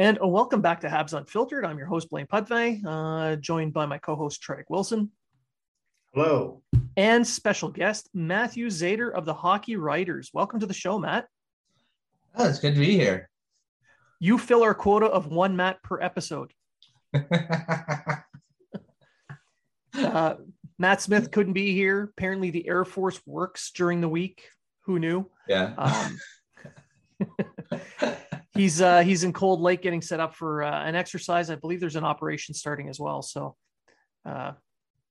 And uh, welcome back to Habs Unfiltered. I'm your host, Blaine Pudvey, uh, joined by my co host, Treg Wilson. Hello. And special guest, Matthew Zator of the Hockey Writers. Welcome to the show, Matt. Oh, it's good to be here. You fill our quota of one Matt per episode. uh, Matt Smith couldn't be here. Apparently, the Air Force works during the week. Who knew? Yeah. Um, he's uh, he's in Cold Lake getting set up for uh, an exercise. I believe there's an operation starting as well. So uh,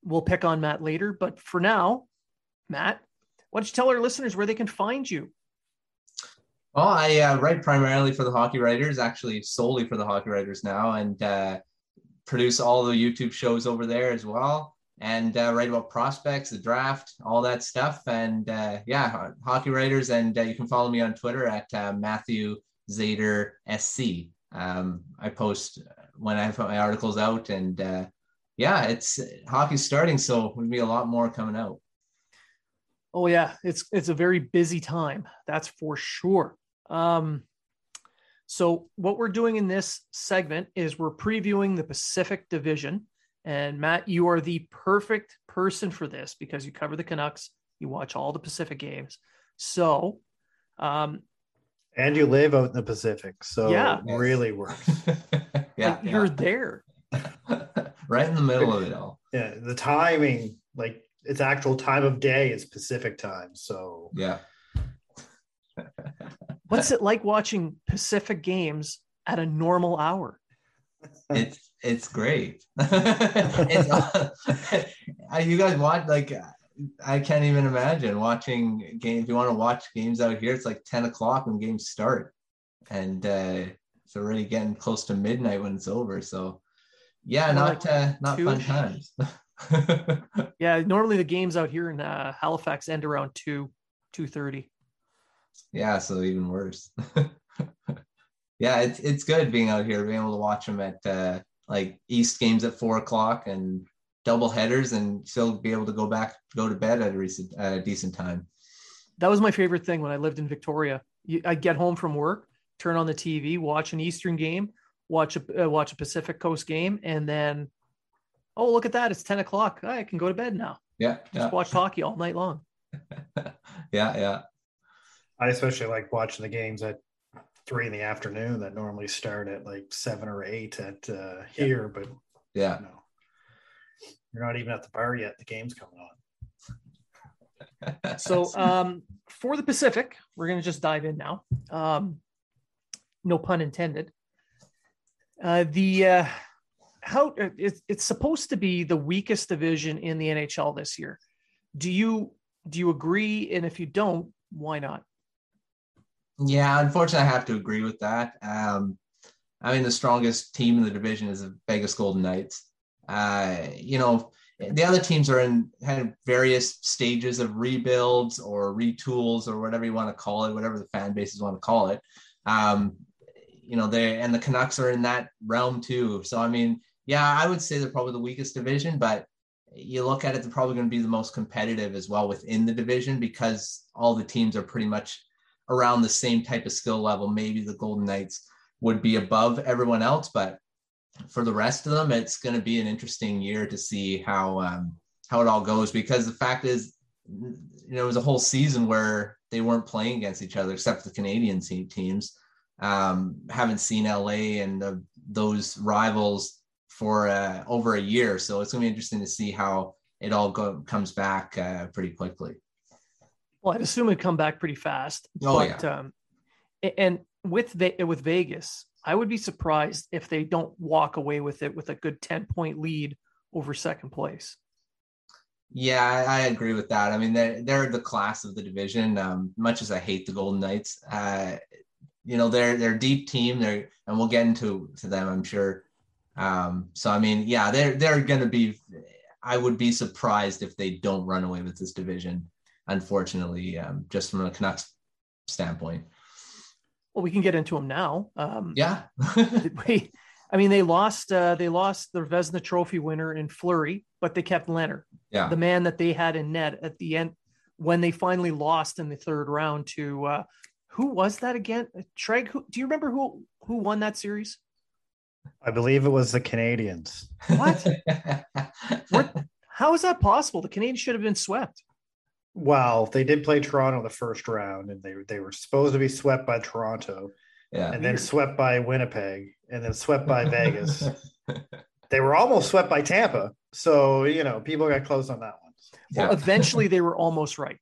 we'll pick on Matt later. But for now, Matt, why don't you tell our listeners where they can find you? Well, I uh, write primarily for the Hockey Writers, actually solely for the Hockey Writers now, and uh, produce all the YouTube shows over there as well. And uh, write about prospects, the draft, all that stuff. And uh, yeah, Hockey Writers. And uh, you can follow me on Twitter at uh, Matthew Zator SC. Um, I post when I put my articles out, and uh, yeah, it's hockey's starting, so there'll be a lot more coming out. Oh yeah, it's it's a very busy time. That's for sure. Um, so what we're doing in this segment is we're previewing the Pacific Division. And Matt, you are the perfect person for this because you cover the Canucks, you watch all the Pacific games. So um, and you live out in the Pacific, so Yeah. it really works. yeah, like, you're there. right in the middle of it all. yeah, the timing, like its actual time of day, is Pacific time. So Yeah. What's it like watching Pacific games at a normal hour? it's it's great. it's, uh, you guys watch like I can't even imagine watching games. If you want to watch games out here, it's like ten o'clock when games start, and uh, it's already getting close to midnight when it's over. So, yeah, not uh, not fun two-ish? times. Yeah, normally the games out here in uh, Halifax end around two, two thirty. yeah, so even worse. yeah, it's it's good being out here, being able to watch them at uh, like East games at four o'clock and double headers, and still be able to go back go to bed at a recent at a decent time. That was my favorite thing when I lived in Victoria. I'd get home from work, turn on the TV, watch an Eastern game, watch a uh, watch a Pacific Coast game, and then, oh look at that, it's ten o'clock. I can go to bed now. Yeah, Just yeah, watch hockey all night long. yeah, yeah. I especially like watching the games at three in the afternoon that normally start at like seven or eight at uh, here, but Yeah. you know, you're not even at the bar yet. The game's coming on. So um, for the Pacific, we're going to just dive in now. Um, no pun intended. Uh, the uh, how it, it's supposed to be the weakest division in the NHL this year. Do you do you agree? And if you don't, why not? Yeah, unfortunately, I have to agree with that. Um, I mean, the strongest team in the division is the Vegas Golden Knights. Uh, you know, the other teams are in kind of various stages of rebuilds or retools or whatever you want to call it, whatever the fan bases want to call it. Um, you know, they and the Canucks are in that realm too. So I mean, yeah, I would say they're probably the weakest division, but you look at it, they're probably going to be the most competitive as well within the division because all the teams are pretty much around the same type of skill level. Maybe the Golden Knights would be above everyone else, but for the rest of them, it's going to be an interesting year to see how um, how it all goes. Because the fact is, you know, it was a whole season where they weren't playing against each other except the Canadian teams. Um, haven't seen LA and the, those rivals for uh, over a year, so it's going to be interesting to see how it all go, comes back uh, pretty quickly. Well, I'd assume it'd come back pretty fast. Oh but, yeah. Um, and with with Vegas, I would be surprised if they don't walk away with it with a good 10 point lead over second place. Yeah, I, agree with that. I mean, they're, they're the class of the division. Um, much as I hate the Golden Knights, uh, you know, they're, they're deep team there and we'll get into to them, I'm sure. Um, so, I mean, yeah, they're, they're going to be, I would be surprised if they don't run away with this division, unfortunately, um, just from a Canucks standpoint. Well, we can get into them now. Um, yeah. we, I mean, they lost. Uh, they lost the Vezina Trophy winner in Fleury, but they kept Lehner, yeah. the man that they had in net at the end when they finally lost in the third round to uh, who was that again? Treg, who, do you remember who who won that series? I believe it was the Canadiens. What? what? How is that possible? The Canadiens should have been swept. Well, they did play Toronto the first round, and they they were supposed to be swept by Toronto, yeah, and then swept by Winnipeg, and then swept by Vegas. They were almost swept by Tampa, so you know people got close on that one. Well, yeah. eventually they were almost right.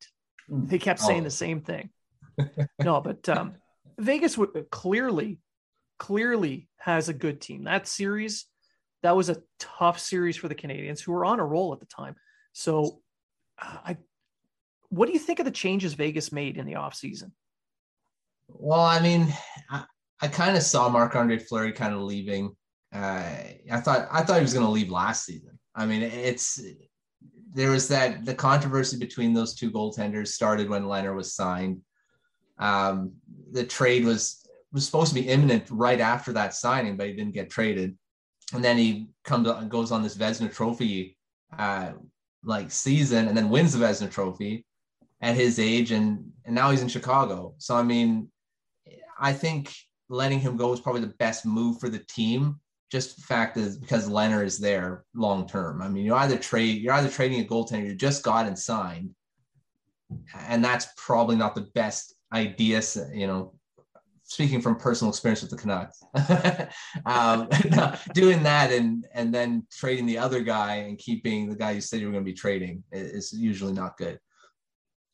Hmm. They kept saying oh. the same thing. No, but um, Vegas would clearly, clearly has a good team. That series, that was a tough series for the Canadiens, who were on a roll at the time. So, I what do you think of the changes Vegas made in the offseason? Well, I mean, I, I kind of saw Marc Andre Fleury kind of leaving. Uh, I thought I thought he was going to leave last season. I mean, it's there was that the controversy between those two goaltenders started when Lehner was signed. Um, the trade was was supposed to be imminent right after that signing, but he didn't get traded. And then he comes goes on this Vezina Trophy uh, like season, and then wins the Vezina Trophy at his age and and now he's in Chicago. So I mean, I think letting him go is probably the best move for the team. Just the fact is because Lehner is there long term. I mean, you either trade you're either trading a goaltender you just got and signed, and that's probably not the best idea. You know, speaking from personal experience with the Canucks, um, doing that and and then trading the other guy and keeping the guy you said you were going to be trading is usually not good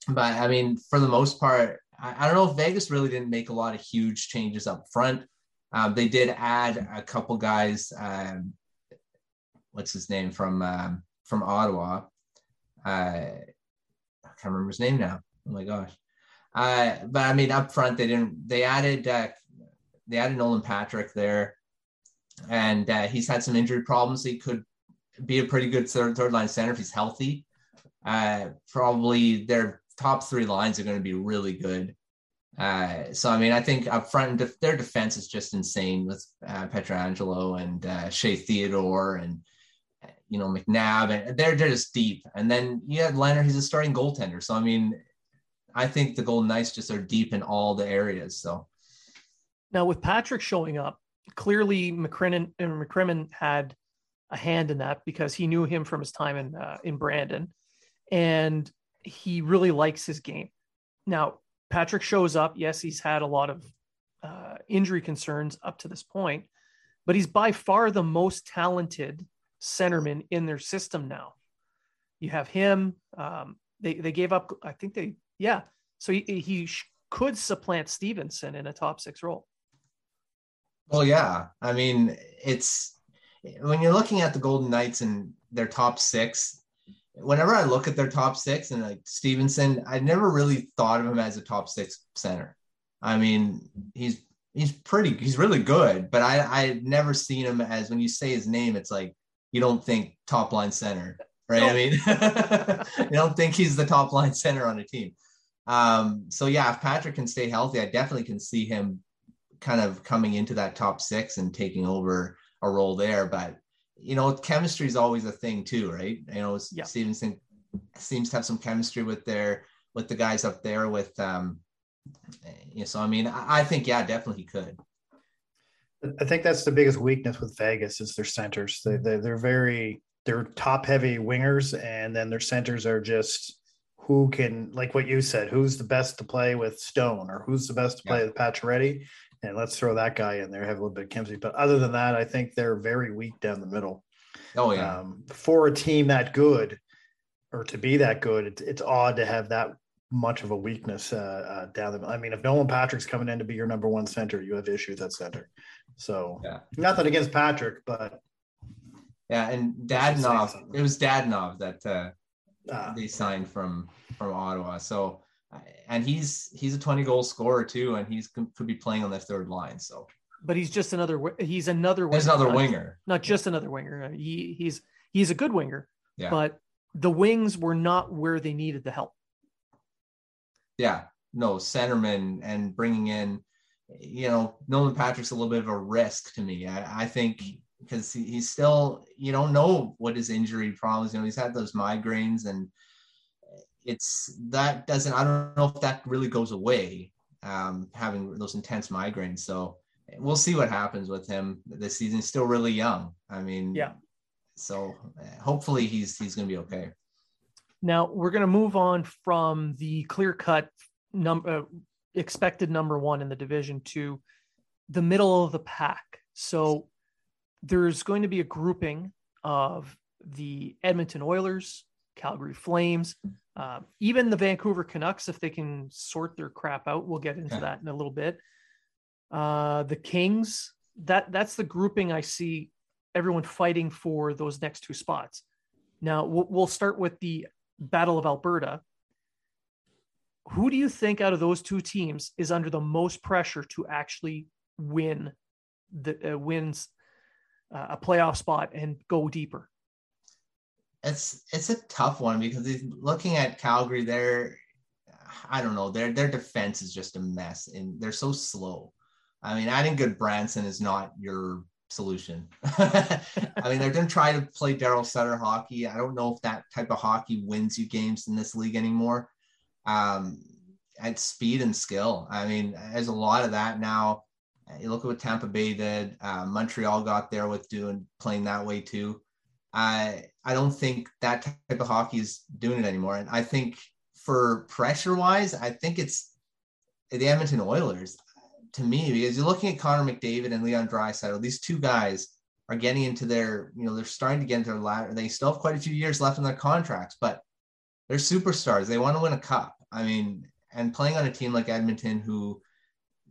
but I mean, for the most part, I, I, don't know if Vegas really didn't make a lot of huge changes up front. Um, they did add a couple guys. Um, what's his name from um, from Ottawa? Uh, I can't remember his name now. Oh my gosh! Uh, but I mean, up front, they didn't. They added uh, they added Nolan Patrick there, and uh, he's had some injury problems. He could be a pretty good third third line center if he's healthy. Uh, probably their top three lines are going to be really good. Uh, so I mean, I think up front, their defense is just insane with uh, Pietrangelo and uh, Shea Theodore and you know McNabb, and they're they're just deep. And then you have Lehner; he's a starting goaltender. So I mean, I think the Golden Knights just are deep in all the areas. So now with Patrick showing up, clearly McCrimmon and McCrimmon had a hand in that because he knew him from his time in uh, in Brandon, and he really likes his game. Now, Patrick shows up. Yes, he's had a lot of uh, injury concerns up to this point, but he's by far the most talented centerman in their system now. You have him. Um, they they gave up. I think they yeah. So he he could supplant Stephenson in a top six role. Well, yeah. I mean, it's when you're looking at the Golden Knights and their top six, whenever I look at their top six and like Stephenson, I never really thought of him as a top six center. I mean, he's he's pretty he's really good, but I I never seen him as when you say his name, it's like you don't think top line center, right? I mean, you don't think he's the top line center on a team. Um, so yeah, if Patrick can stay healthy, I definitely can see him kind of coming into that top six and taking over a role there. But you know, chemistry is always a thing too, right? You know, yeah. Stephenson seems to have some chemistry with their with the guys up there with um you know, so I mean I think yeah definitely he could. I think that's the biggest weakness with Vegas is their centers. They, they they're very they're top heavy wingers and then their centers are just who can like what you said who's the best to play with Stone or who's the best to play yeah. with Pacioretty and let's throw that guy in there have a little bit of chemistry. But other than that, I think they're very weak down the middle. Oh yeah. Um, for a team that good or to be that good, it's, it's odd to have that much of a weakness uh, uh, down the. I mean, if Nolan Patrick's coming in to be your number one center, you have issues at center. So yeah. nothing against Patrick, but yeah, and Dadonov. It was Dadonov that uh, uh, they signed from from Ottawa. So and he's he's a 20 goal scorer too, and he's could be playing on the third line. So, but he's just another. He's another. Winger, he's another not, winger. Not just another winger. Uh, he he's he's a good winger. Yeah. But the wings were not where they needed the help. Yeah. No centerman and bringing in, you know, Nolan Patrick's a little bit of a risk to me. I, I think because he, he's still, you don't know what his injury problems. You know, he's had those migraines and it's that doesn't i don't know if that really goes away um, having those intense migraines. So we'll see what happens with him. This season he's still really young. I mean yeah. so hopefully he's he's going to be okay. Now we're going to move on from the clear cut number uh, expected number one in the division to the middle of the pack. So there's going to be a grouping of the edmonton oilers calgary flames uh, even the Vancouver Canucks, if they can sort their crap out, we'll get into that in a little bit. Uh, the Kings, that that's the grouping I see everyone fighting for those next two spots. Now we'll, we'll start with the Battle of Alberta. Who do you think out of those two teams is under the most pressure to actually win the uh, wins uh, a playoff spot and go deeper? It's it's a tough one because looking at Calgary. Their I don't know. Their their defense is just a mess, and they're so slow. I mean, adding Gudbranson is not your solution. I mean, they're going to try to play Darryl Sutter hockey. I don't know if that type of hockey wins you games in this league anymore. Um, at speed and skill. I mean, there's a lot of that now. You look at what Tampa Bay did. Uh, Montreal got there with doing playing that way too. I I don't think that type of hockey is doing it anymore. And I think for pressure wise, I think it's the Edmonton Oilers to me because you're looking at Connor McDavid and Leon Draisaitl. These two guys are getting into their you know they're starting to get into their ladder. They still have quite a few years left in their contracts, but they're superstars. They want to win a cup. I mean, and playing on a team like Edmonton who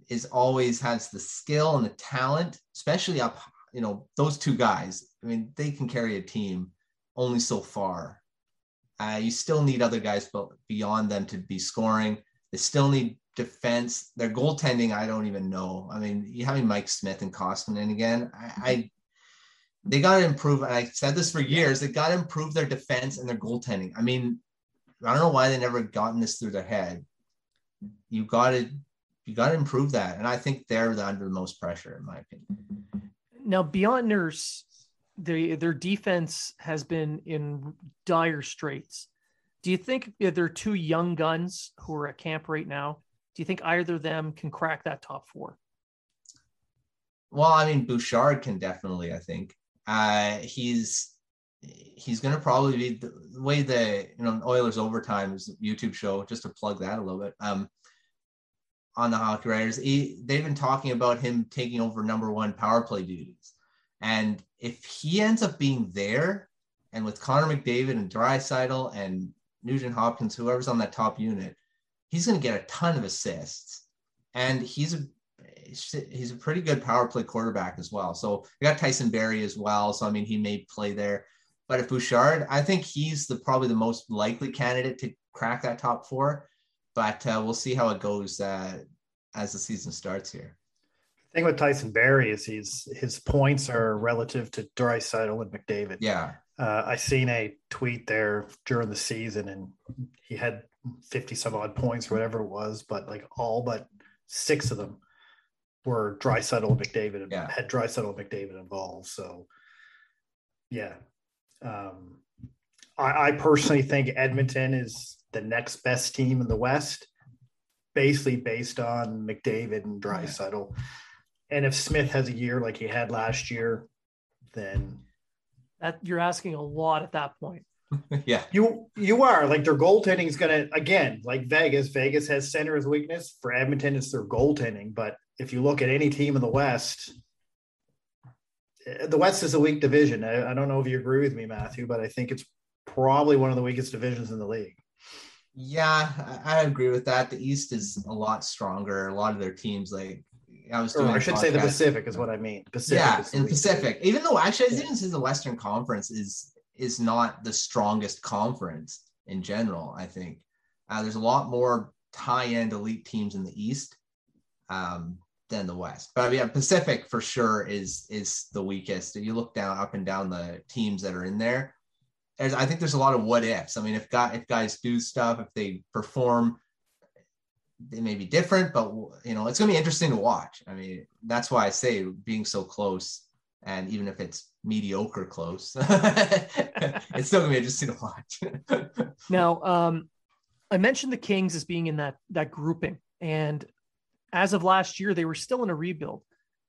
is always has the skill and the talent, especially up you know, those two guys, I mean, they can carry a team only so far. Uh, you still need other guys beyond them to be scoring. They still need defense. Their goaltending, I don't even know. I mean, you having Mike Smith and Koskinen again, I, I they got to improve. And I said this for years. They got to improve their defense and their goaltending. I mean, I don't know why they never gotten this through their head. You got to you got to improve that, and I think they're under the most pressure, in my opinion now beyond nurse their their defense has been in dire straits. Do you think they're two young guns who are at camp right now. Do you think either of them can crack that top four? Well i mean bouchard can definitely i think. Uh he's he's going to probably be the, the way the you know oilers overtime is youtube show just to plug that a little bit. Um on the Hockey Writers, he, they've been talking about him taking over number one power play duties. And if he ends up being there, and with Connor McDavid and Draisaitl and Nugent Hopkins, whoever's on that top unit, he's going to get a ton of assists. And he's a he's a pretty good power play quarterback as well. So we got Tyson Barrie as well. So I mean, he may play there. But if Bouchard, I think he's the probably the most likely candidate to crack that top four. But uh, we'll see how it goes uh, as the season starts here. The thing with Tyson Barrie is he's his points are relative to Draisaitl and McDavid. Yeah. Uh, I seen a tweet there during the season, and he had fifty some odd points or whatever it was, but like all but six of them were Draisaitl and McDavid Yeah. had Draisaitl and McDavid involved. So, yeah, um, I, I personally think Edmonton is the next best team in the West, basically based on McDavid and Draisaitl. And if Smith has a year like he had last year, then That you're asking a lot at that point. yeah. you you are like their goaltending is gonna again like Vegas. Vegas has center as weakness for Edmonton. It's their goaltending, but if you look at any team in the West, eh, the West is a weak division. I, I don't know if you agree with me, Matthew, but I think it's probably one of the weakest divisions in the league. Yeah, I, I agree with that. The East is a lot stronger. A lot of their teams, like I was Or doing, I a should say the Pacific is what I mean. Pacific yeah, in Pacific. Even though actually, I didn't say the Western Conference is is not the strongest conference in general. I think uh, there's a lot more high end elite teams in the East um, than the West. But yeah, Pacific for sure is is the weakest. If you look down up and down the teams that are in there, there's, I think there's a lot of what ifs. I mean, if guy if guys do stuff, if they perform. They may be different, but you know it's going to be interesting to watch. I mean, that's why I say being so close and even if it's mediocre close, it's still gonna be interesting to watch. Now, um, I mentioned the Kings as being in that that grouping, and as of last year, they were still in a rebuild.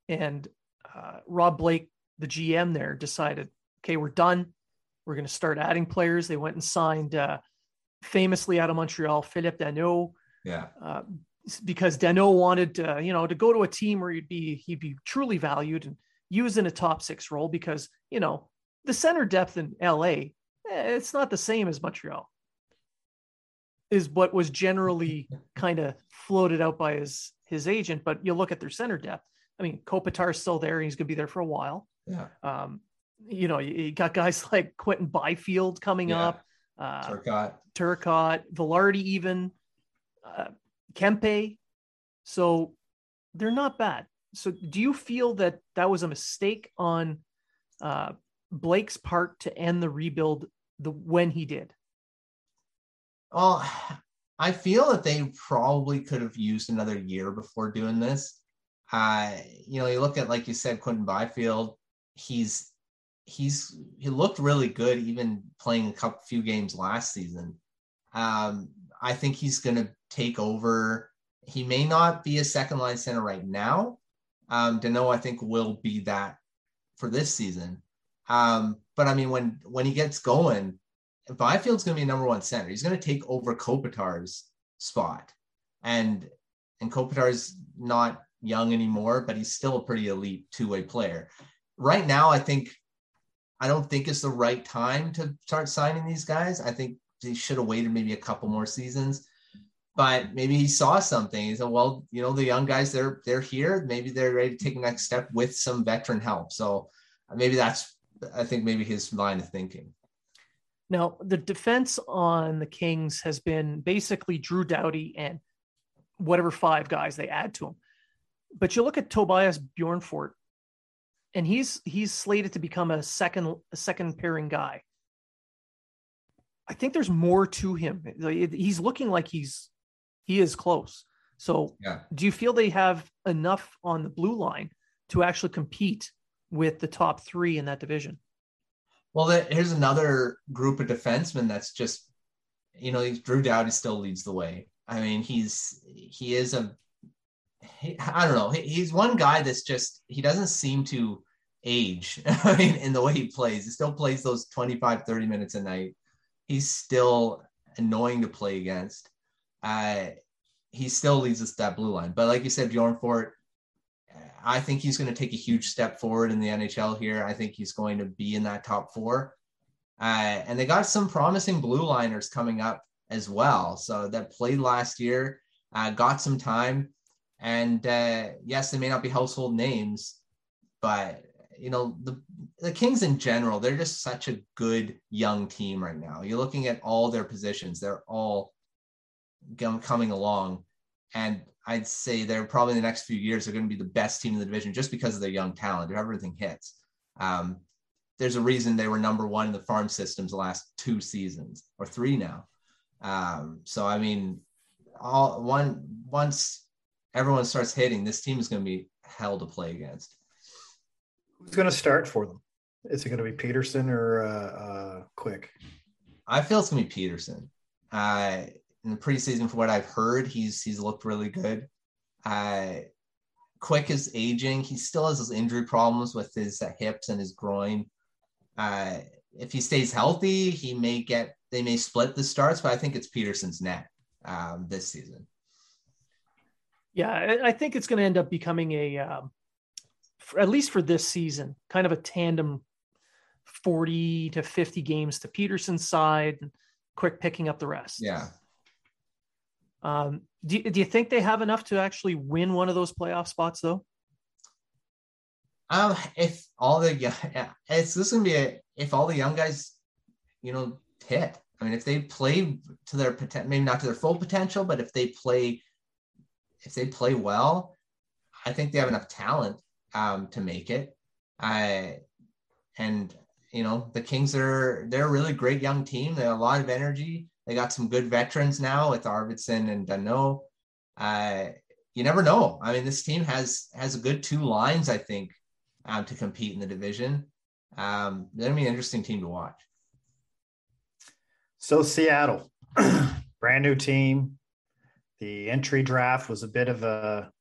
And uh, Rob Blake, the GM there, decided, okay, we're done. We're going to start adding players. They went and signed, uh, famously out of Montreal, Philippe Danault, yeah, uh, because Danault wanted, uh, you know, to go to a team where he'd be he'd be truly valued and used in a top six role because you know the center depth in LA, eh, it's not the same as Montreal. Is what was generally kind of floated out by his his agent, but you look at their center depth. I mean, Kopitar's still there; and he's going to be there for a while. yeah. Um, you know, you, got guys like Quinton Byfield coming Yeah. up, uh, Turcotte. Turcotte, Vilardi, even uh, Kempe. So they're not bad. So do you feel that that was a mistake on uh, Blake's part to end the rebuild the when he did? Well, I feel that they probably could have used another year before doing this. Uh, you know, you look at like you said, Quinton Byfield. He's he's he looked really good even playing a couple few games last season. Um, I think he's going to take over. He may not be a second line center right now. Um, Danault, I think, will be that for this season. Um, but I mean, when when he gets going, Byfield's going to be number one center. He's going to take over Kopitar's spot, and and Kopitar's not young anymore, but he's still a pretty elite two way player. Right now, I think I don't think it's the right time to start signing these guys. I think he should have waited maybe a couple more seasons. But maybe he saw something. He said, "Well, you know, the young guys they're they're here. Maybe they're ready to take the next step with some veteran help." So uh, maybe that's I think maybe his line of thinking. Now, the defense on the Kings has been basically Drew Doughty and whatever five guys they add to him. But you look at Tobias Bjornfot, and he's he's slated to become a second a second pairing guy. I think there's more to him. He's looking like he's he is close. So, Yeah. do you feel they have enough on the blue line to actually compete with the top three in that division? Well, here's another group of defensemen that's just, you know, Drew Doughty still leads the way. I mean, he's he is a, he, I don't know, he, he's one guy that's just he doesn't seem to age in the way he plays. He still plays those 25, 30 minutes a night. He's still annoying to play against. Uh, he still leads us that blue line. But like you said, Bjornfot, I think he's going to take a huge step forward in the NHL here. I think he's going to be in that top four. Uh, and they got some promising blue liners coming up as well. So that played last year, uh, got some time. And uh, yes, they may not be household names, but you know the the Kings in general, they're just such a good young team right now. You're looking at all their positions; they're all coming along, and I'd say they're probably in the next few years they're going to be the best team in the division just because of their young talent. If everything hits, um, there's a reason they were number one in the farm systems the last two seasons or three now. Um, so I mean, all one once everyone starts hitting, this team is going to be hell to play against. Who's going to start for them? Is it going to be Petersen or uh, uh, Quick? I feel it's going to be Petersen. Uh, in the preseason, for what I've heard, he's he's looked really good. Uh, Quick is aging. He still has those injury problems with his uh, hips and his groin. Uh, if he stays healthy, he may get they may split the starts, but I think it's Petersen's net um, this season. Yeah, I think it's going to end up becoming a, um, for, at least for this season, kind of a tandem 40 to 50 games to Petersen's side, quick picking up the rest. Yeah. Um, do, do you think they have enough to actually win one of those playoff spots though? Um, if all the yeah, it's this gonna be a if all the young guys, you know, hit. I mean, if they play to their potential, maybe not to their full potential, but if they play, if they play well, I think they have enough talent um, to make it. I and you know the Kings are they're a really great young team. They have a lot of energy. They got some good veterans now with Arvidsson and Danault. Uh, you never know. I mean, this team has has a good two lines, I think, um, to compete in the division. Um, they're gonna be an interesting team to watch. So Seattle, brand new team. The entry draft was a bit of a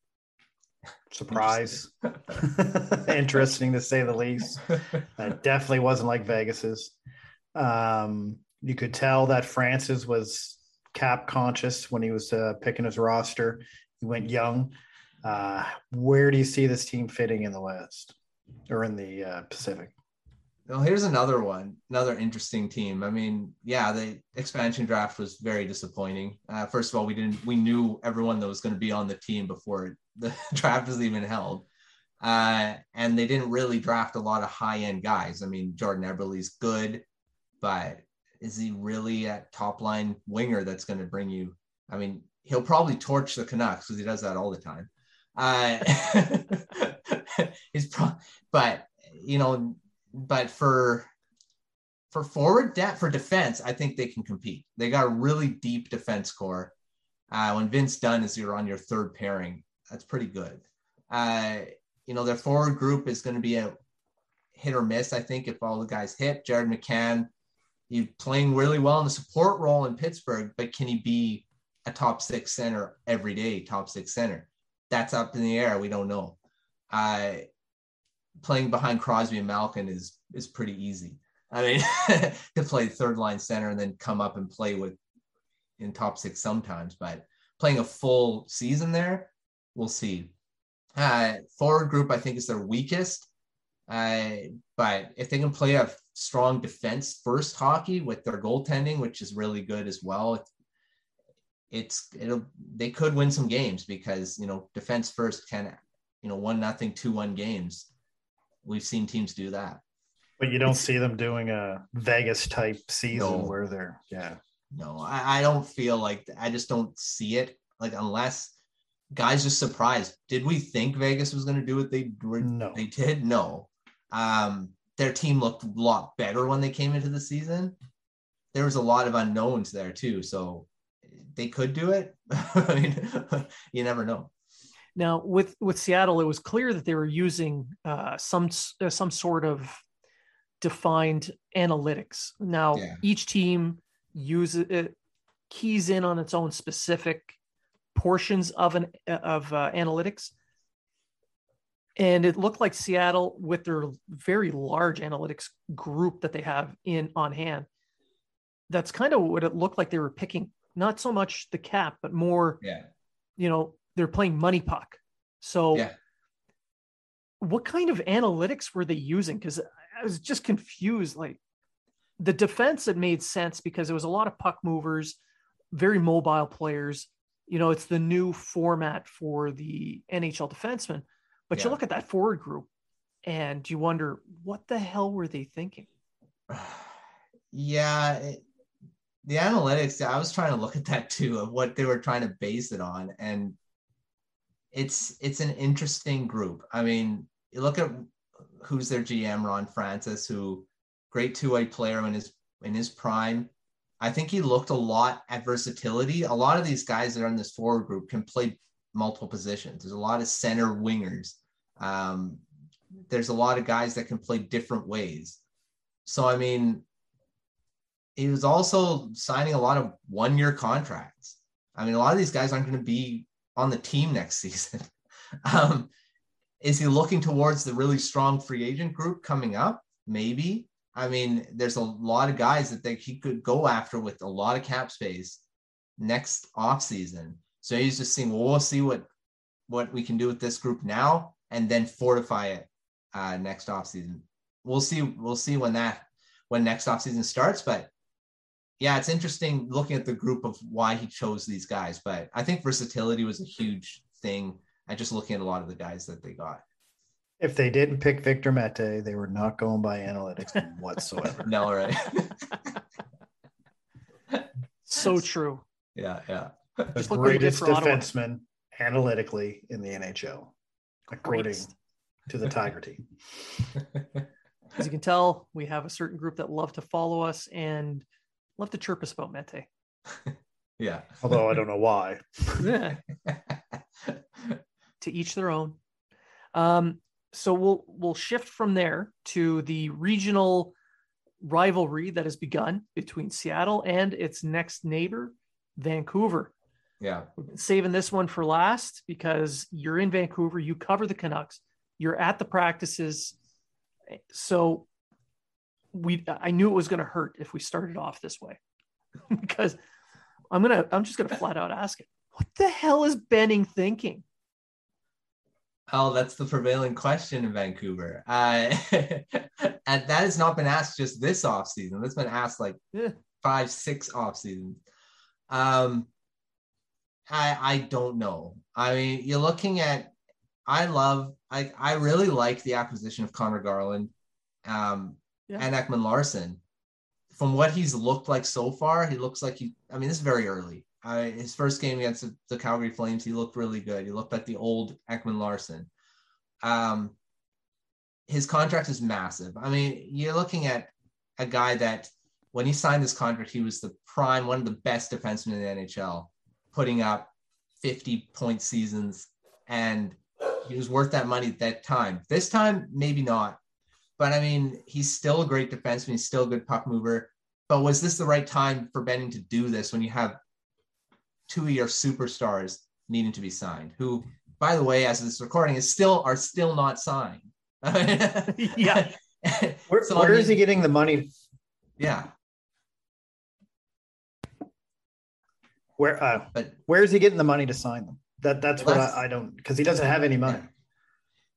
surprise. Interesting, Interesting to say the least. It definitely wasn't like Vegas's. Um, you could tell that Francis was cap conscious when he was uh, picking his roster. He went young. Uh, where do you see this team fitting in the West or in the uh, Pacific? Well, here's another one, another interesting team. I mean, yeah, the expansion draft was very disappointing. Uh, first of all, we didn't, we knew everyone that was going to be on the team before the draft was even held. Uh, and they didn't really draft a lot of high end guys. I mean, Jordan Eberle's good, but is he really a top line winger that's going to bring you? I mean, he'll probably torch the Canucks because he does that all the time. Uh, he's pro- but you know, but for for forward depth for defense, I think they can compete. They got a really deep defense core. Uh, when Vince Dunn is you're on your third pairing, that's pretty good. Uh, you know, their forward group is going to be a hit or miss. I think if all the guys hit, Jared McCann, he's playing really well in the support role in Pittsburgh, but can he be a top six center every day? Top six center, that's up in the air. We don't know. Uh, playing behind Crosby and Malkin is is pretty easy. I mean, to play third line center and then come up and play with in top six sometimes, but playing a full season there, we'll see. Uh, forward group, I think, is their weakest. Uh, but if they can play a strong defense first hockey with their goaltending, which is really good as well, it's it'll they could win some games because you know defense first can you know one nothing two one games We've seen teams do that. But you don't it's, see them doing a Vegas type season no, where they're yeah. No, I, I don't feel like I just don't see it. Like unless guys just surprised. Did we think Vegas was going to do what they were? No, they did. No. Um, their team looked a lot better when they came into the season. There was a lot of unknowns there too, so they could do it. I mean, you never know. Now, with with Seattle, it was clear that they were using uh, some uh, some sort of defined analytics. Now, yeah. each team uses it, keys in on its own specific portions of an of uh, analytics, and it looked like Seattle, with their very large analytics group that they have in on hand, that's kind of what it looked like they were picking. Not so much the cap, but more, yeah. you know, they're playing money puck. So, yeah. what kind of analytics were they using? Because I was just confused. Like the defense, it made sense because it was a lot of puck movers, very mobile players. You know, it's the new format for the NHL defenseman. But yeah. you look at that forward group, and you wonder what the hell were they thinking? Yeah, it, the analytics. I was trying to look at that too of what they were trying to base it on, and it's it's an interesting group. I mean, you look at who's their GM, Ron Francis, who great two way player in his in his prime. I think he looked a lot at versatility. A lot of these guys that are in this forward group can play multiple positions. There's a lot of center wingers. Um, there's a lot of guys that can play different ways. So I mean, he was also signing a lot of one year contracts. I mean, a lot of these guys aren't going to be on the team next season. um, is he looking towards the really strong free agent group coming up? Maybe. I mean, there's a lot of guys that they, he could go after with a lot of cap space next off season. So he's just saying, well, we'll see what what we can do with this group now, and then fortify it uh, next off season. We'll see. We'll see when that when next off season starts. But yeah, it's interesting looking at the group of why he chose these guys. But I think versatility was a huge thing, and just looking at a lot of the guys that they got. If they didn't pick Victor Mete, they were not going by analytics whatsoever. no, right? so true. Yeah, yeah. The greatest defenseman analytically in the NHL, according greatest. to the Tiger team. As you can tell, we have a certain group that love to follow us and love to chirp us about Mete. yeah. Although I don't know why. to each their own. Um, so we'll we'll shift from there to the regional rivalry that has begun between Seattle and its next neighbor, Vancouver. Yeah. saving this one for last because you're in Vancouver, you cover the Canucks, you're at the practices. So we I knew it was going to hurt if we started off this way. because I'm going to I'm just going to flat out ask it. What the hell is Benning thinking? Oh, that's the prevailing question in Vancouver. Uh, and that has not been asked just this off season. That's been asked like yeah. five, six off seasons. Um, I I don't know. I mean, you're looking at. I love. I I really like the acquisition of Conor Garland, um, yeah. and Ekman-Larsson. From what he's looked like so far, he looks like he. I mean, this is very early. I, his first game against the, Calgary Flames, he looked really good. He looked like the old Ekman-Larsson. Um, his contract is massive. I mean, you're looking at a guy that when he signed this contract, he was the prime, one of the best defensemen in the NHL, putting up 50 point seasons, and he was worth that money at that time. This time, maybe not. But I mean, he's still a great defenseman. He's still a good puck mover. But was this the right time for Benning to do this when you have two of your superstars needing to be signed, who, by the way, as of this recording, is still are still not signed. yeah. Where, so, where I mean, is he getting the money? Yeah. Where uh, but, where is he getting the money to sign them? That that's well, what that's, I, I, don't because he doesn't have any money. Yeah.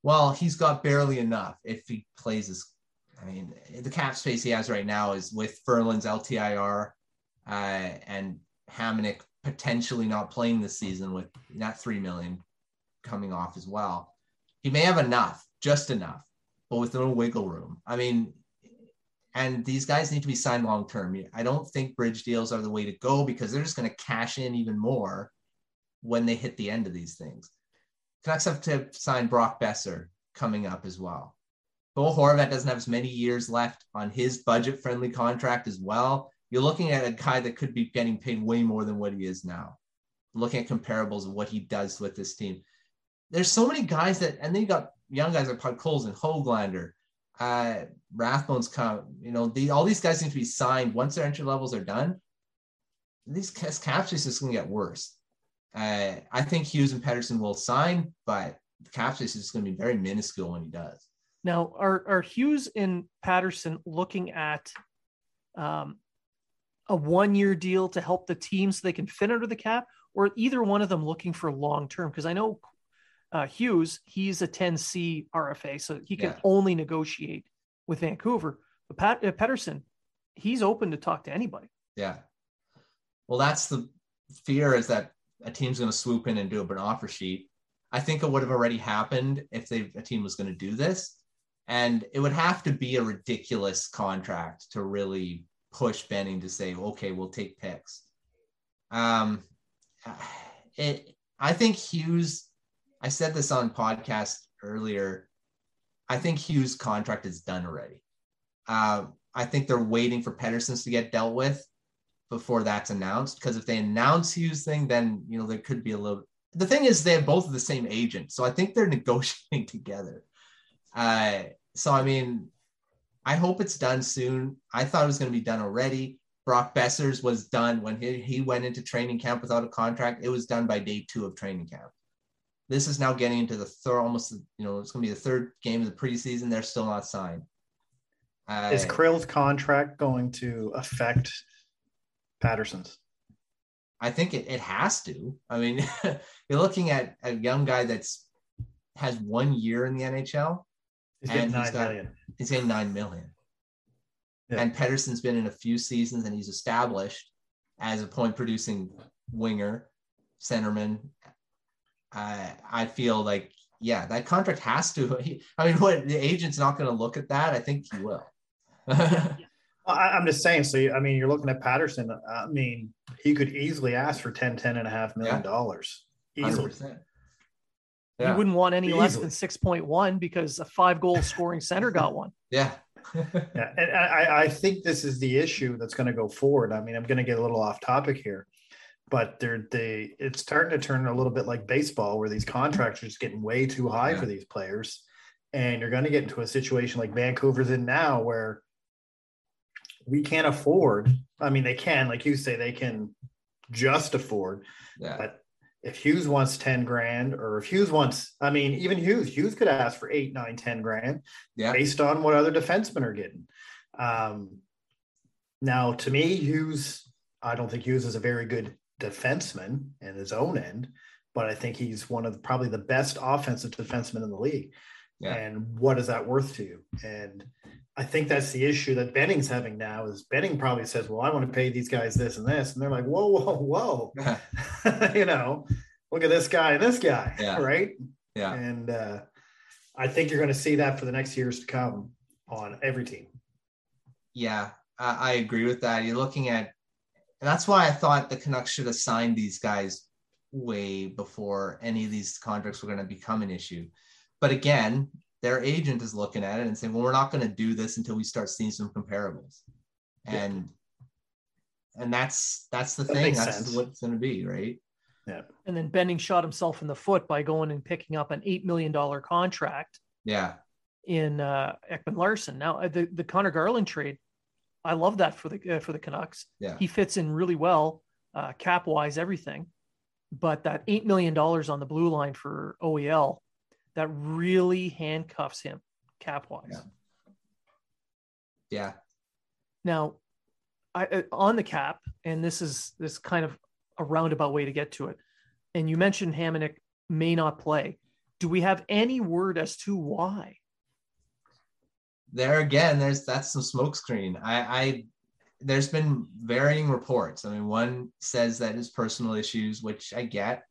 Well, he's got barely enough if he plays his. I mean, the cap space he has right now is with Ferland's LTIR uh, and Hamonic potentially not playing this season with that three million coming off as well. He may have enough, just enough, but with no wiggle room. I mean, and these guys need to be signed long term. I don't think bridge deals are the way to go because they're just going to cash in even more when they hit the end of these things. Canucks have to sign Brock Boeser coming up as well. Bo Horvat doesn't have as many years left on his budget friendly contract as well you're looking at a guy that could be getting paid way more than what he is now. Looking at comparables of what he does with this team. There's so many guys that, and then you got young guys like Podkolzin and Hoglander, uh, Rathbone's come, you know, the, all these guys need to be signed once their entry levels are done. These cap space is going to get worse. Uh, I think Hughes and Pettersson will sign, but the cap space is going to be very minuscule when he does. Now, are, are Hughes and Pettersson looking at um, a one year deal to help the team so they can fit under the cap, or either one of them looking for long term? Because I know uh, Hughes, he's a 10C RFA, so he can yeah. only negotiate with Vancouver. But Pat uh, he's open to talk to anybody. Yeah. Well, that's the fear is that a team's going to swoop in and do an offer sheet. I think it would have already happened if they a team was going to do this. And it would have to be a ridiculous contract to really push Benning to say, okay, we'll take picks. Um, it, I think Hughes, I said this on podcast earlier. I think Hughes' contract is done already. Uh, I think they're waiting for Pettersson's to get dealt with before that's announced. Because if they announce Hughes' thing, then you know there could be a little. The thing is, they have both the same agent, so I think they're negotiating together. Uh, so I mean, I hope it's done soon. I thought it was going to be done already. Brock Boeser's was done when he, he went into training camp without a contract. It was done by day two of training camp. This is now getting into the third, almost, you know, it's going to be the third game of the preseason. They're still not signed. Uh, is Kirill's contract going to affect Pettersson's? I think it, it has to. I mean, you're looking at a young guy that's has one year in the NHL. He's and nine he's got, million. He's getting nine million. Yeah. And Pettersson's been in a few seasons and he's established as a point producing winger, centerman. Uh, I feel like, yeah, that contract has to. I mean, what the agent's not going to look at that. I think he will. I, am just saying. So, I mean, you're looking at Pettersson. I mean, he could easily ask for 10, 10 and a half million dollars. Yeah. Easily. Yeah. You wouldn't want any easily. less than 6.1 because a five goal scoring center got one. Yeah. yeah. And I, I think this is the issue that's going to go forward. I mean, I'm going to get a little off topic here, but they're, they, it's starting to turn a little bit like baseball where these contracts are just getting way too high yeah. for these players. And you're going to get into a situation like Vancouver's in now where we can't afford. I mean, they can, like you say, they can just afford. Yeah. But if Hughes wants 10 grand, or if Hughes wants, I mean, even Hughes, Hughes could ask for eight, nine, 10 grand yeah. based on what other defensemen are getting. Um, now, to me, Hughes, I don't think Hughes is a very good defenseman in his own end, but I think he's one of the, probably the best offensive defensemen in the league. Yeah. And what is that worth to you? And I think that's the issue that Benning's having now is Benning probably says, well, I want to pay these guys this and this. And they're like, whoa, whoa, whoa, you know, look at this guy and this guy. Yeah. Right. Yeah. And uh, I think you're going to see that for the next years to come on every team. Yeah, I, I agree with that. You're looking at, and that's why I thought the Canucks should have signed these guys way before any of these contracts were going to become an issue. But again, their agent is looking at it and saying, well, we're not going to do this until we start seeing some comparables. And yeah. and that's that's the that thing. That's sense. what it's going to be, right? Yeah. And then Benning shot himself in the foot by going and picking up an eight million dollar contract. Yeah. In uh, Ekman-Larsson. Now uh, the the Conor Garland trade, I love that for the uh, for the Canucks. Yeah. He fits in really well, uh, cap wise, everything. But that eight million dollars on the blue line for OEL that really handcuffs him cap wise. Yeah. yeah. Now, I uh, on the cap, and this is this kind of a roundabout way to get to it. And you mentioned Hamonic may not play. Do we have any word as to why? There again, there's that's some smokescreen. I, I there's been varying reports. I mean, one says that his personal issues, which I get.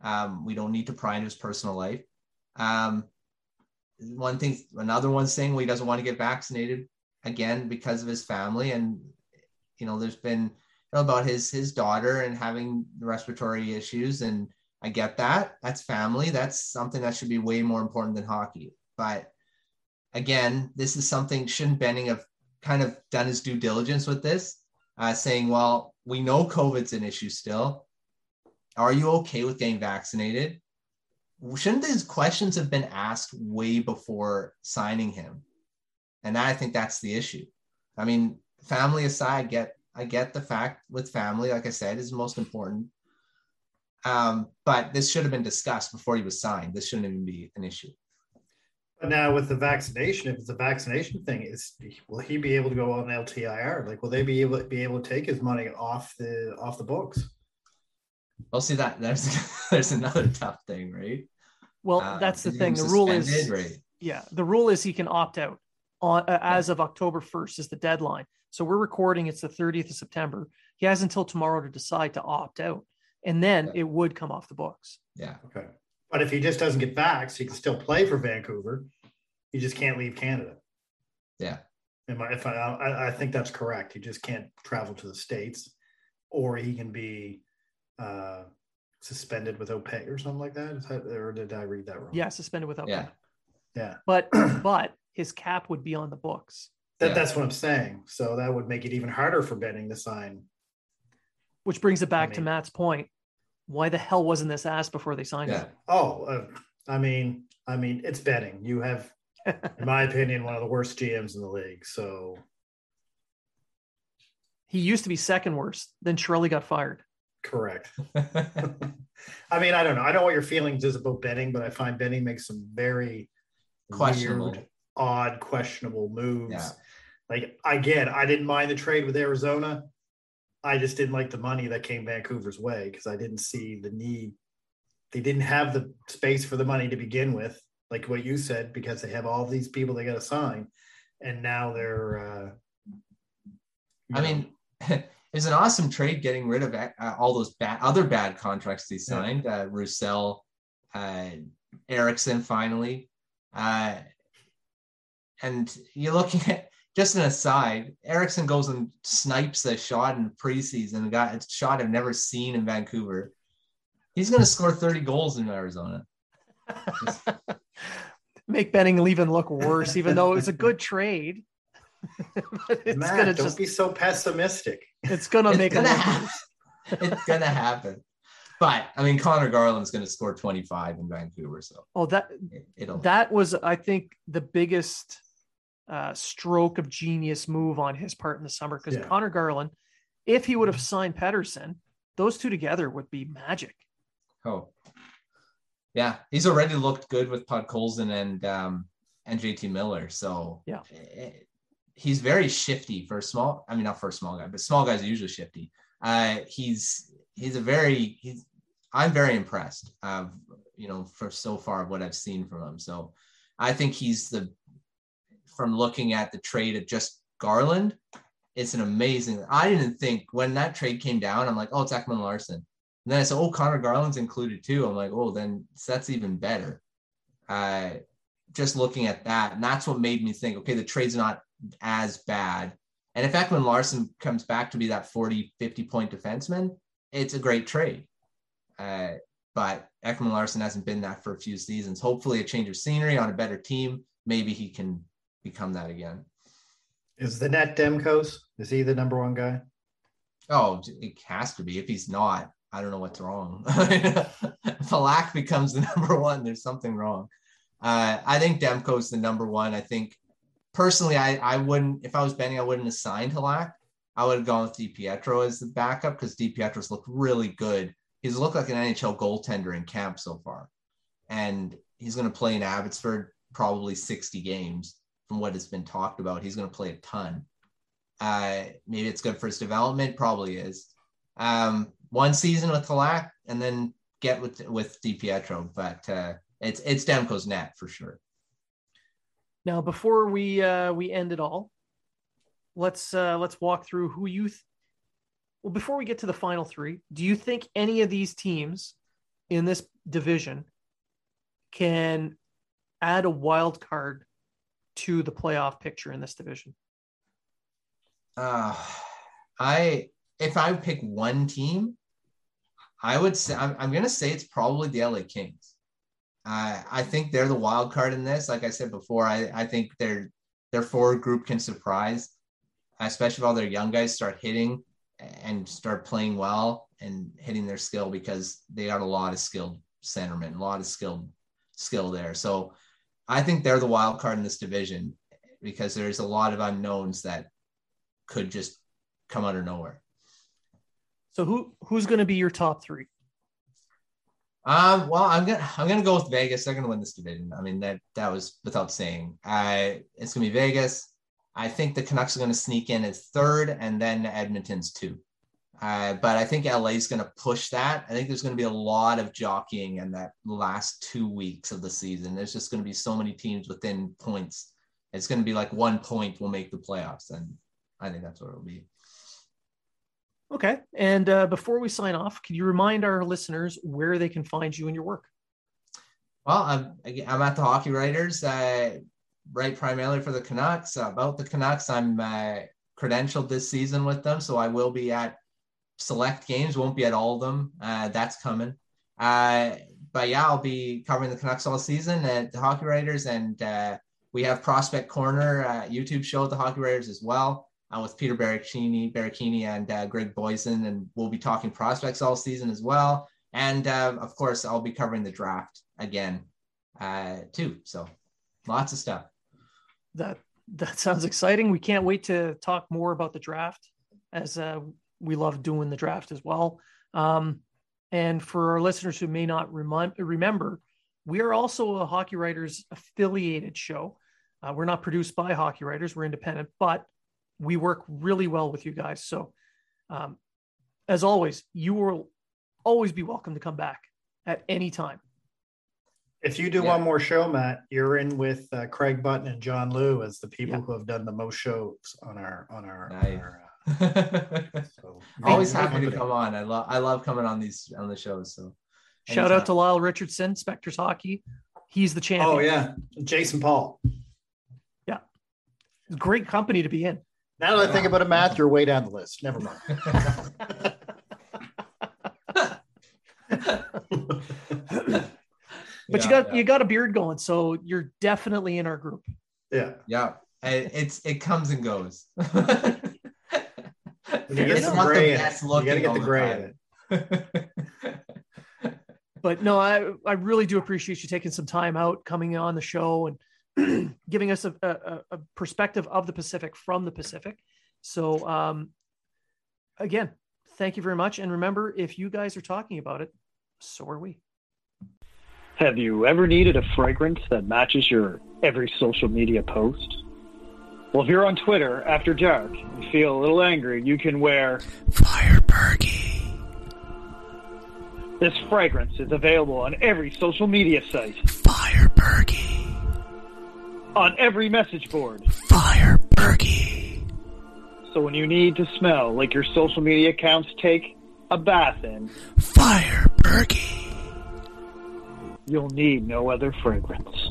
Um, we don't need to pry into his personal life. Um, one thing, another one saying well, he doesn't want to get vaccinated again because of his family, and you know, there's been about his his daughter and having respiratory issues, and I get that. That's family. That's something that should be way more important than hockey. But again, this is something shouldn't Benning have kind of done his due diligence with this, uh, saying, well, we know COVID's an issue still. Are you okay with getting vaccinated? Shouldn't these questions have been asked way before signing him? And I think that's the issue. I mean, family aside, get I get the fact with family, like I said, is most important. Um, but this should have been discussed before he was signed. This shouldn't even be an issue. But now with the vaccination, if it's a vaccination thing, is will he be able to go on LTIR? Like, will they be able be able to take his money off the off the books? Well, see that there's there's another tough thing, right? Well, uh, that's the thing. The rule is right? yeah, the rule is he can opt out on uh, as of October 1st is the deadline. So we're recording it's the 30th of September. He has until tomorrow to decide to opt out, and then yeah. it would come off the books. Yeah. Okay. But if he just doesn't get back, so he can still play for Vancouver. he just can't leave Canada. Yeah. Am I, if I, I, I think that's correct. He just can't travel to the states, or he can be uh, suspended without pay or something like that. Is that or did I read that wrong? Yeah, suspended without Yeah. pay. yeah. But but his cap would be on the books, That, Yeah. That's what I'm saying. So that would make it even harder for Benning to sign. which brings it back to mean- Matt's point. Why the hell wasn't this asked before they signed Yeah. it? Oh, uh, I mean, I mean, it's Benning. You have, in my opinion, one of the worst GMs in the league. So He used to be second worst. Then Shirley got fired. Correct. I mean, I don't know. I don't know what your feelings is about Benning, but I find Benning makes some very Questionable. weird, odd, questionable moves. Yeah. Like again, I didn't mind the trade with Arizona. I just didn't like the money that came Vancouver's way because I didn't see the need. They didn't have the space for the money to begin with, like what you said, because they have all these people they got to sign, and now they're. Uh, I know, mean, it's an awesome trade getting rid of uh, all those bad other bad contracts they signed. Uh, Roussel, uh, Eriksson, finally, uh, and you're looking at just an aside. Eriksson goes and snipes a shot in preseason. A guy, a shot I've never seen in Vancouver. He's going to score 30 goals in Arizona. Make Benning even look worse, even though it's a good trade. it's Matt, gonna don't just be so pessimistic. It's gonna It's make gonna look happen. it's going to happen. But I mean, Conor Garland's going to score 25 in Vancouver, so Oh, that it, it'll. that was, I think, the biggest uh, stroke of genius move on his part in the summer because Yeah. Conor Garland, if he would have signed Pettersson, those two together would be magic. Oh, yeah, he's already looked good with Podkolzin and um, and JT Miller. So Yeah. He's very shifty for a small. I mean, not for a small guy, but small guys are usually shifty. Uh, he's he's a very he's. I'm very impressed. Of you know, for so far what I've seen from him. So I think he's the from looking at the trade of just Garland. It's an amazing. I didn't think when that trade came down, I'm like, oh, it's Ekman-Larsson. And then I said, oh, Conor Garland's included too. I'm like, oh, then that's even better. Uh, just looking at that, and that's what made me think, okay, the trade's not as bad. And if Ekman-Larsson comes back to be that 40, 50 point defenseman, it's a great trade. Uh, but Ekman-Larsson hasn't been that for a few seasons. Hopefully, a change of scenery on a better team, maybe he can become that again. Is the net Demkos? Is he the number one guy? Oh, it has to be. If he's not, I don't know what's wrong. if Halak becomes the number one, there's something wrong. Uh, I think Demko's the number one. I think personally, I, I wouldn't, if I was Benning, I wouldn't have signed Halak. I would have gone with DiPietro as the backup because DiPietro's looked really good. He's looked like an NHL goaltender in camp so far. And he's going to play in Abbotsford probably 60 games from what has been talked about. He's going to play a ton. Uh, maybe it's good for his development, probably is. Um, one season with Halak and then get with with DiPietro, but uh, it's it's Demko's net for sure. Now, before we uh, we end it all, let's uh, let's walk through who you. Th- well, before we get to the final three, do you think any of these teams in this division can add a wild card to the playoff picture in this division? Uh, I if I pick one team, I would say I'm, I'm gonna say it's probably the LA Kings. Uh, I think they're the wild card in this. Like I said before, I, I think their their forward group can surprise, especially if all their young guys start hitting and start playing well and hitting their skill because they got a lot of skilled centermen, a lot of skilled skill there. So I think they're the wild card in this division because there's a lot of unknowns that could just come out of nowhere. So who who's going to be your top three? Um, well, I'm gonna I'm gonna go with Vegas. They're gonna win this division. I mean that that was without saying. I it's gonna be Vegas. I think the Canucks are gonna sneak in as third, and then Edmonton's two. Uh, but I think LA is gonna push that. I think there's gonna be a lot of jockeying in that last two weeks of the season. There's just gonna be so many teams within points. It's gonna be like one point will make the playoffs, and I think that's what it'll be. Okay. And uh, before we sign off, can you remind our listeners where they can find you and your work? Well, I'm I'm at the Hockey Writers. I write primarily for the Canucks. About the Canucks, I'm uh, credentialed this season with them, so I will be at select games. Won't be at all of them. Uh, that's coming. Uh, but yeah, I'll be covering the Canucks all season at the Hockey Writers, and uh, we have Prospect Corner uh, YouTube show at the Hockey Writers as well. Uh, with Peter Baracchini, Baracchini and uh, Greg Boysen, and we'll be talking prospects all season as well. And uh, of course, I'll be covering the draft again uh, too. So lots of stuff. That that sounds exciting. We can't wait to talk more about the draft, as uh, we love doing the draft as well. Um, and for our listeners who may not rem- remember, we are also a Hockey Writers affiliated show. Uh, we're not produced by Hockey Writers; we're independent, but we work really well with you guys. So, um, as always, you will always be welcome to come back at any time. If you do Yeah. one more show, Matt, you're in with uh, Craig Button and John Liu as the people Yeah. who have done the most shows on our on our. on our, uh, so Always Great happy to come on. I love I love coming on these on the shows. So Shout anytime. out to Lyle Richardson, Spector's Hockey. He's the champion. Oh yeah, Jason Paul. Yeah, great company to be in. Now that I think about it, Matt, you're way down the list. Never mind. But you got yeah. you got a beard going, so you're definitely in our group. yeah. Yeah, it, it's it comes and goes. You get some not the gray in it. You gotta get all the the gray in time. But no, I I really do appreciate you taking some time out, coming on the show, and giving us a, a, a perspective of the Pacific from the Pacific. So, um, again, thank you very much. And remember, if you guys are talking about it, so are we. Have you ever needed a fragrance that matches your every social media post? Well, if you're on Twitter after dark and feel a little angry, you can wear Firebergy. this fragrance is available on every social media site, Firebergy. On every message board. Firebergy. So when you need to smell like your social media accounts take a bath in, Firebergy. you'll need no other fragrance.